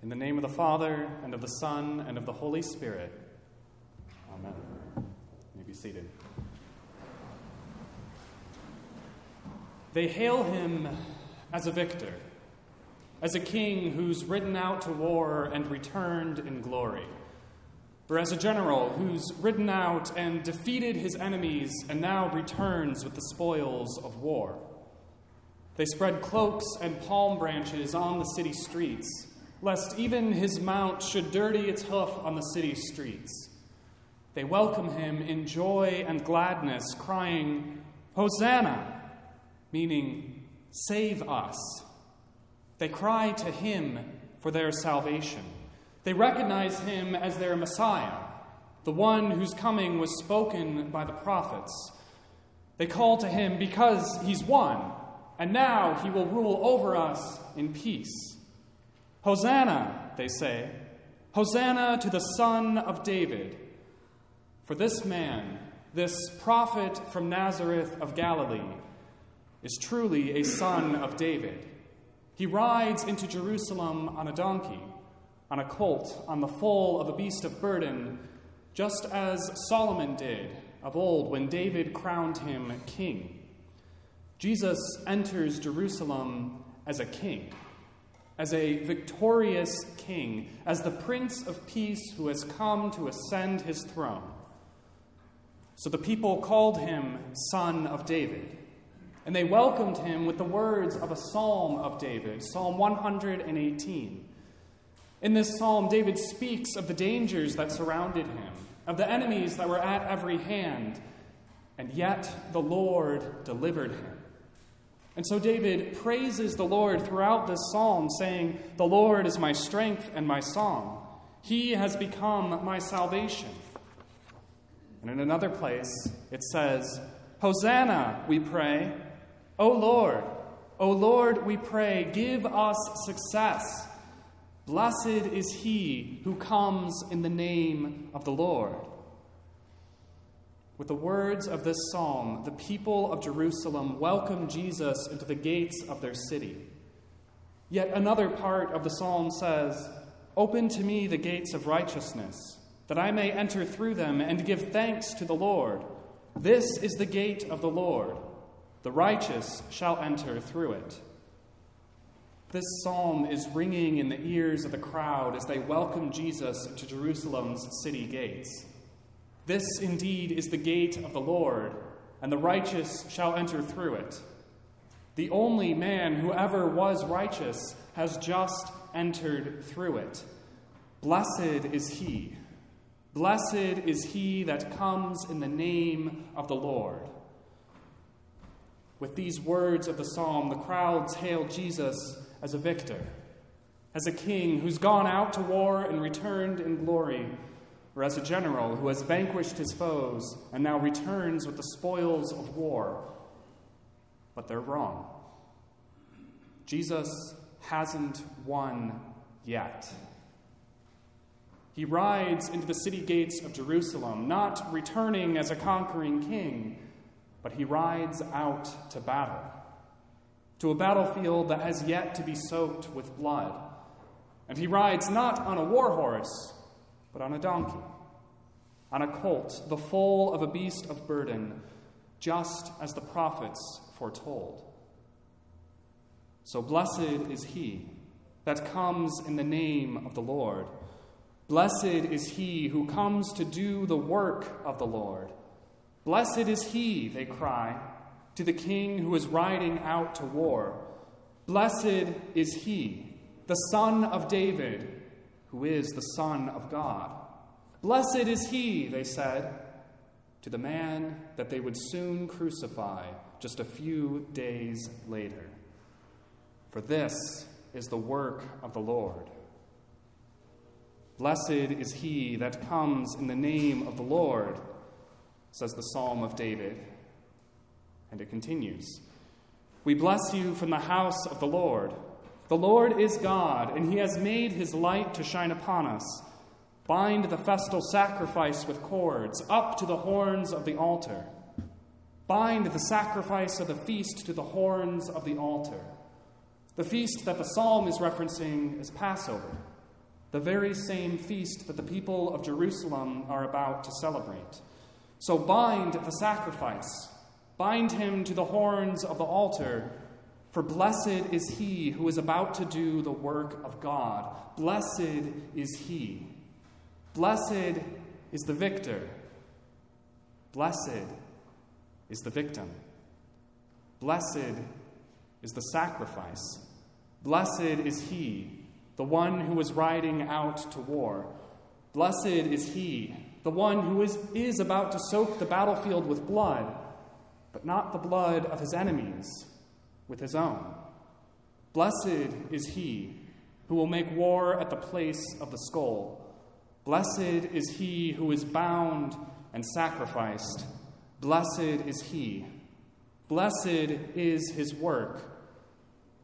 In the name of the Father, and of the Son, and of the Holy Spirit. Amen. You may be seated. They hail him as a victor, as a king who's ridden out to war and returned in glory, or as a general who's ridden out and defeated his enemies and now returns with the spoils of war. They spread cloaks and palm branches on the city streets lest even his mount should dirty its hoof on the city streets. They welcome him in joy and gladness, crying, Hosanna, meaning, save us. They cry to him for their salvation. They recognize him as their Messiah, the won whose coming was spoken by the prophets. They call to him because he's one, and now he will rule over us in peace. Hosanna, they say. Hosanna to the Son of David. For this man, this prophet from Nazareth of Galilee, is truly a son of David. He rides into Jerusalem on a donkey, on a colt, on the foal of a beast of burden, just as Solomon did of old when David crowned him king. Jesus enters Jerusalem as a king as a victorious king, as the Prince of Peace who has come to ascend his throne. So the people called him Son of David, and they welcomed him with the words of a psalm of David, Psalm 118. In this psalm, David speaks of the dangers that surrounded him, of the enemies that were at every hand, and yet the Lord delivered him. And so David praises the Lord throughout this psalm, saying, The Lord is my strength and my song. He has become my salvation. And in another place, it says, Hosanna, we pray. O Lord, O Lord, we pray, give us success. Blessed is he who comes in the name of the Lord. With the words of this psalm, the people of Jerusalem welcome Jesus into the gates of their city. Yet another part of the psalm says, Open to me the gates of righteousness, that I may enter through them and give thanks to the Lord. This is the gate of the Lord. The righteous shall enter through it. This psalm is ringing in the ears of the crowd as they welcome Jesus to Jerusalem's city gates. This indeed is the gate of the Lord, and the righteous shall enter through it. The only man who ever was righteous has just entered through it. Blessed is he. Blessed is he that comes in the name of the Lord. With these words of the psalm, the crowds hail Jesus as a victor, as a king who's gone out to war and returned in glory or as a general who has vanquished his foes and now returns with the spoils of war. But they're wrong. Jesus hasn't won yet. He rides into the city gates of Jerusalem, not returning as a conquering king, but he rides out to battle, to a battlefield that has yet to be soaked with blood. And he rides not on a war horse, but on a donkey, on a colt, the foal of a beast of burden, just as the prophets foretold. So blessed is he that comes in the name of the Lord. Blessed is he who comes to do the work of the Lord. Blessed is he, they cry, to the king who is riding out to war. Blessed is he, the son of David who is the Son of God. Blessed is he, they said, to the man that they would soon crucify just a few days later. For this is the work of the Lord. Blessed is he that comes in the name of the Lord, says the Psalm of David. And it continues We bless you from the house of the Lord. The Lord is God, and he has made his light to shine upon us. Bind the festal sacrifice with cords up to the horns of the altar. Bind the sacrifice of the feast to the horns of the altar. The feast that the psalm is referencing is Passover, the very same feast that the people of Jerusalem are about to celebrate. So bind the sacrifice, bind him to the horns of the altar, for blessed is he who is about to do the work of God. Blessed is he. Blessed is the victor. Blessed is the victim. Blessed is the sacrifice. Blessed is he the one who is riding out to war. Blessed is he, the one who is, is about to soak the battlefield with blood, but not the blood of his enemies, with his own. Blessed is he who will make war at the place of the skull. Blessed is he who is bound and sacrificed. Blessed is he. Blessed is his work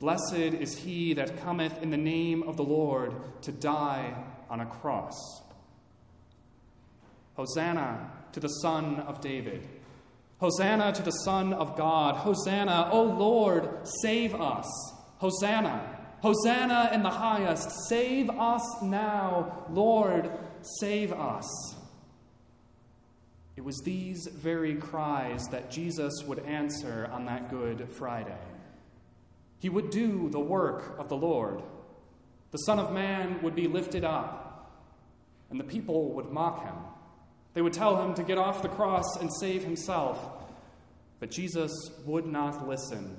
Blessed is he that cometh in the name of the Lord to die on a cross. Hosanna to the Son of David. Hosanna to the Son of God. Hosanna, O Lord, save us. Hosanna. Hosanna in the highest. Save us now, Lord, save us. It was these very cries that Jesus would answer on that Good Friday. He would do the work of the Lord. The Son of Man would be lifted up, and the people would mock him. They would tell him to get off the cross and save himself. But Jesus would not listen,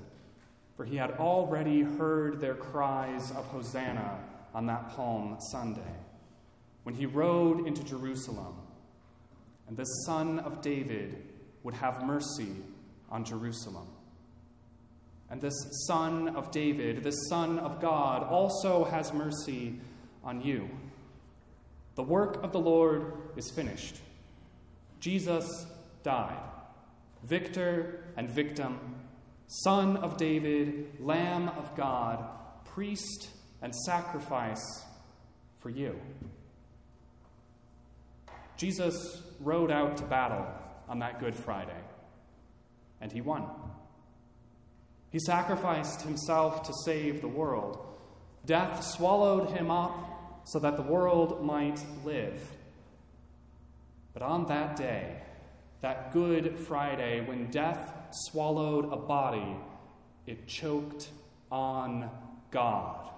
for he had already heard their cries of Hosanna on that Palm Sunday when he rode into Jerusalem. And this Son of David would have mercy on Jerusalem. And this Son of David, this Son of God, also has mercy on you. The work of the Lord is finished. Jesus died, victor and victim, Son of David, Lamb of God, priest and sacrifice for you. Jesus rode out to battle on that Good Friday, and he won. He sacrificed himself to save the world. Death swallowed him up so that the world might live. But on that day, that Good Friday, when death swallowed a body, it choked on God.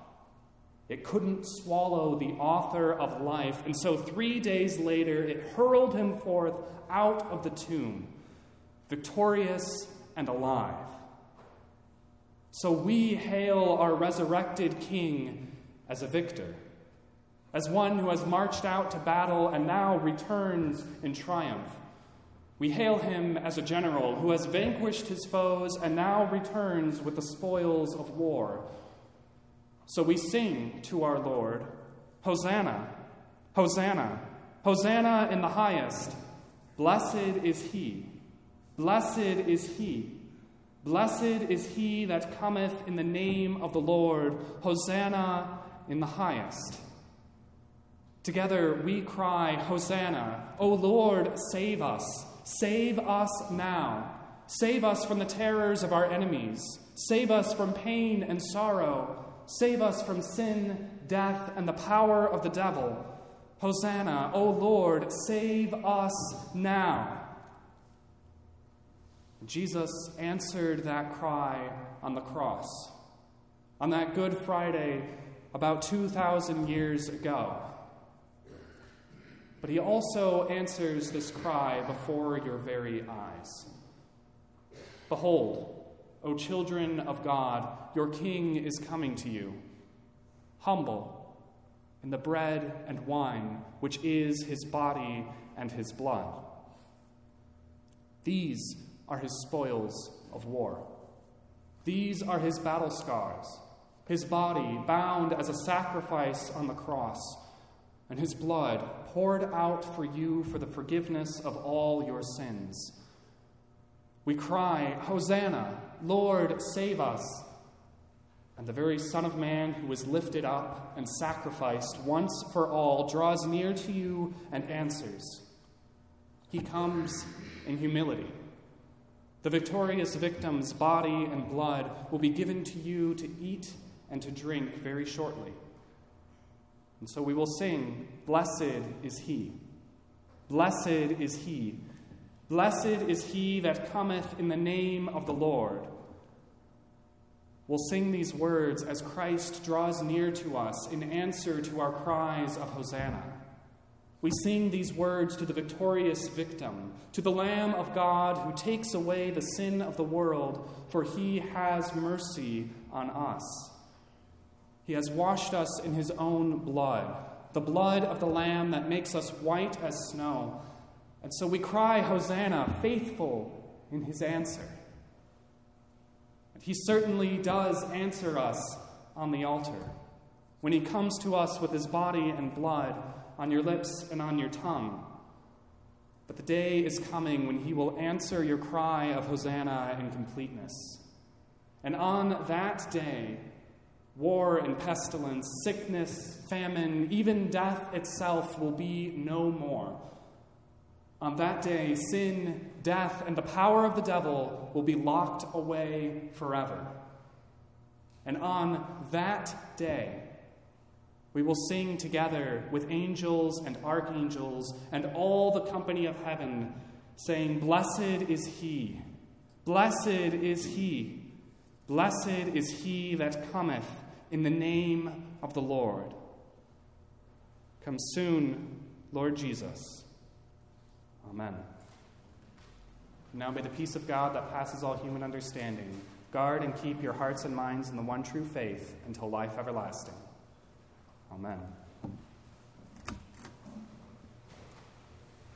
It couldn't swallow the author of life, and so three days later, it hurled him forth out of the tomb, victorious and alive. So we hail our resurrected King as a victor, as one who has marched out to battle and now returns in triumph. We hail him as a general who has vanquished his foes and now returns with the spoils of war. So we sing to our Lord Hosanna, Hosanna, Hosanna in the highest. Blessed is he, blessed is he Blessed is he that cometh in the name of the Lord. Hosanna in the highest. Together we cry, Hosanna. O Lord, save us. Save us now. Save us from the terrors of our enemies. Save us from pain and sorrow. Save us from sin, death, and the power of the devil. Hosanna, O Lord, save us now. Jesus answered that cry on the cross, on that Good Friday about 2,000 years ago. But he also answers this cry before your very eyes. Behold, O children of God, your King is coming to you, humble in the bread and wine, which is his body and his blood. These are his spoils of war. These are his battle scars, his body bound as a sacrifice on the cross, and his blood poured out for you for the forgiveness of all your sins. We cry, Hosanna, Lord, save us. And the very Son of Man who was lifted up and sacrificed once for all draws near to you and answers. He comes in humility the victorious victim's body and blood will be given to you to eat and to drink very shortly. And so we will sing, Blessed is he. Blessed is he. Blessed is he that cometh in the name of the Lord. We'll sing these words as Christ draws near to us in answer to our cries of Hosanna. We sing these words to the victorious victim, to the Lamb of God who takes away the sin of the world, for he has mercy on us. He has washed us in his own blood, the blood of the Lamb that makes us white as snow. And so we cry, Hosanna, faithful in his answer. And he certainly does answer us on the altar. When he comes to us with his body and blood on your lips and on your tongue. But the day is coming when he will answer your cry of Hosanna in completeness. And on that day, War and pestilence, sickness, famine, even death itself will be no more. On that day, sin, death, and the power of the devil will be locked away forever. And on that day, we will sing together with angels and archangels and all the company of heaven, saying, Blessed is he, blessed is he, blessed is he that cometh in the name of the Lord. Come soon, Lord Jesus. Amen. Now may the peace of God that passes all human understanding guard and keep your hearts and minds in the one true faith until life everlasting. Amen.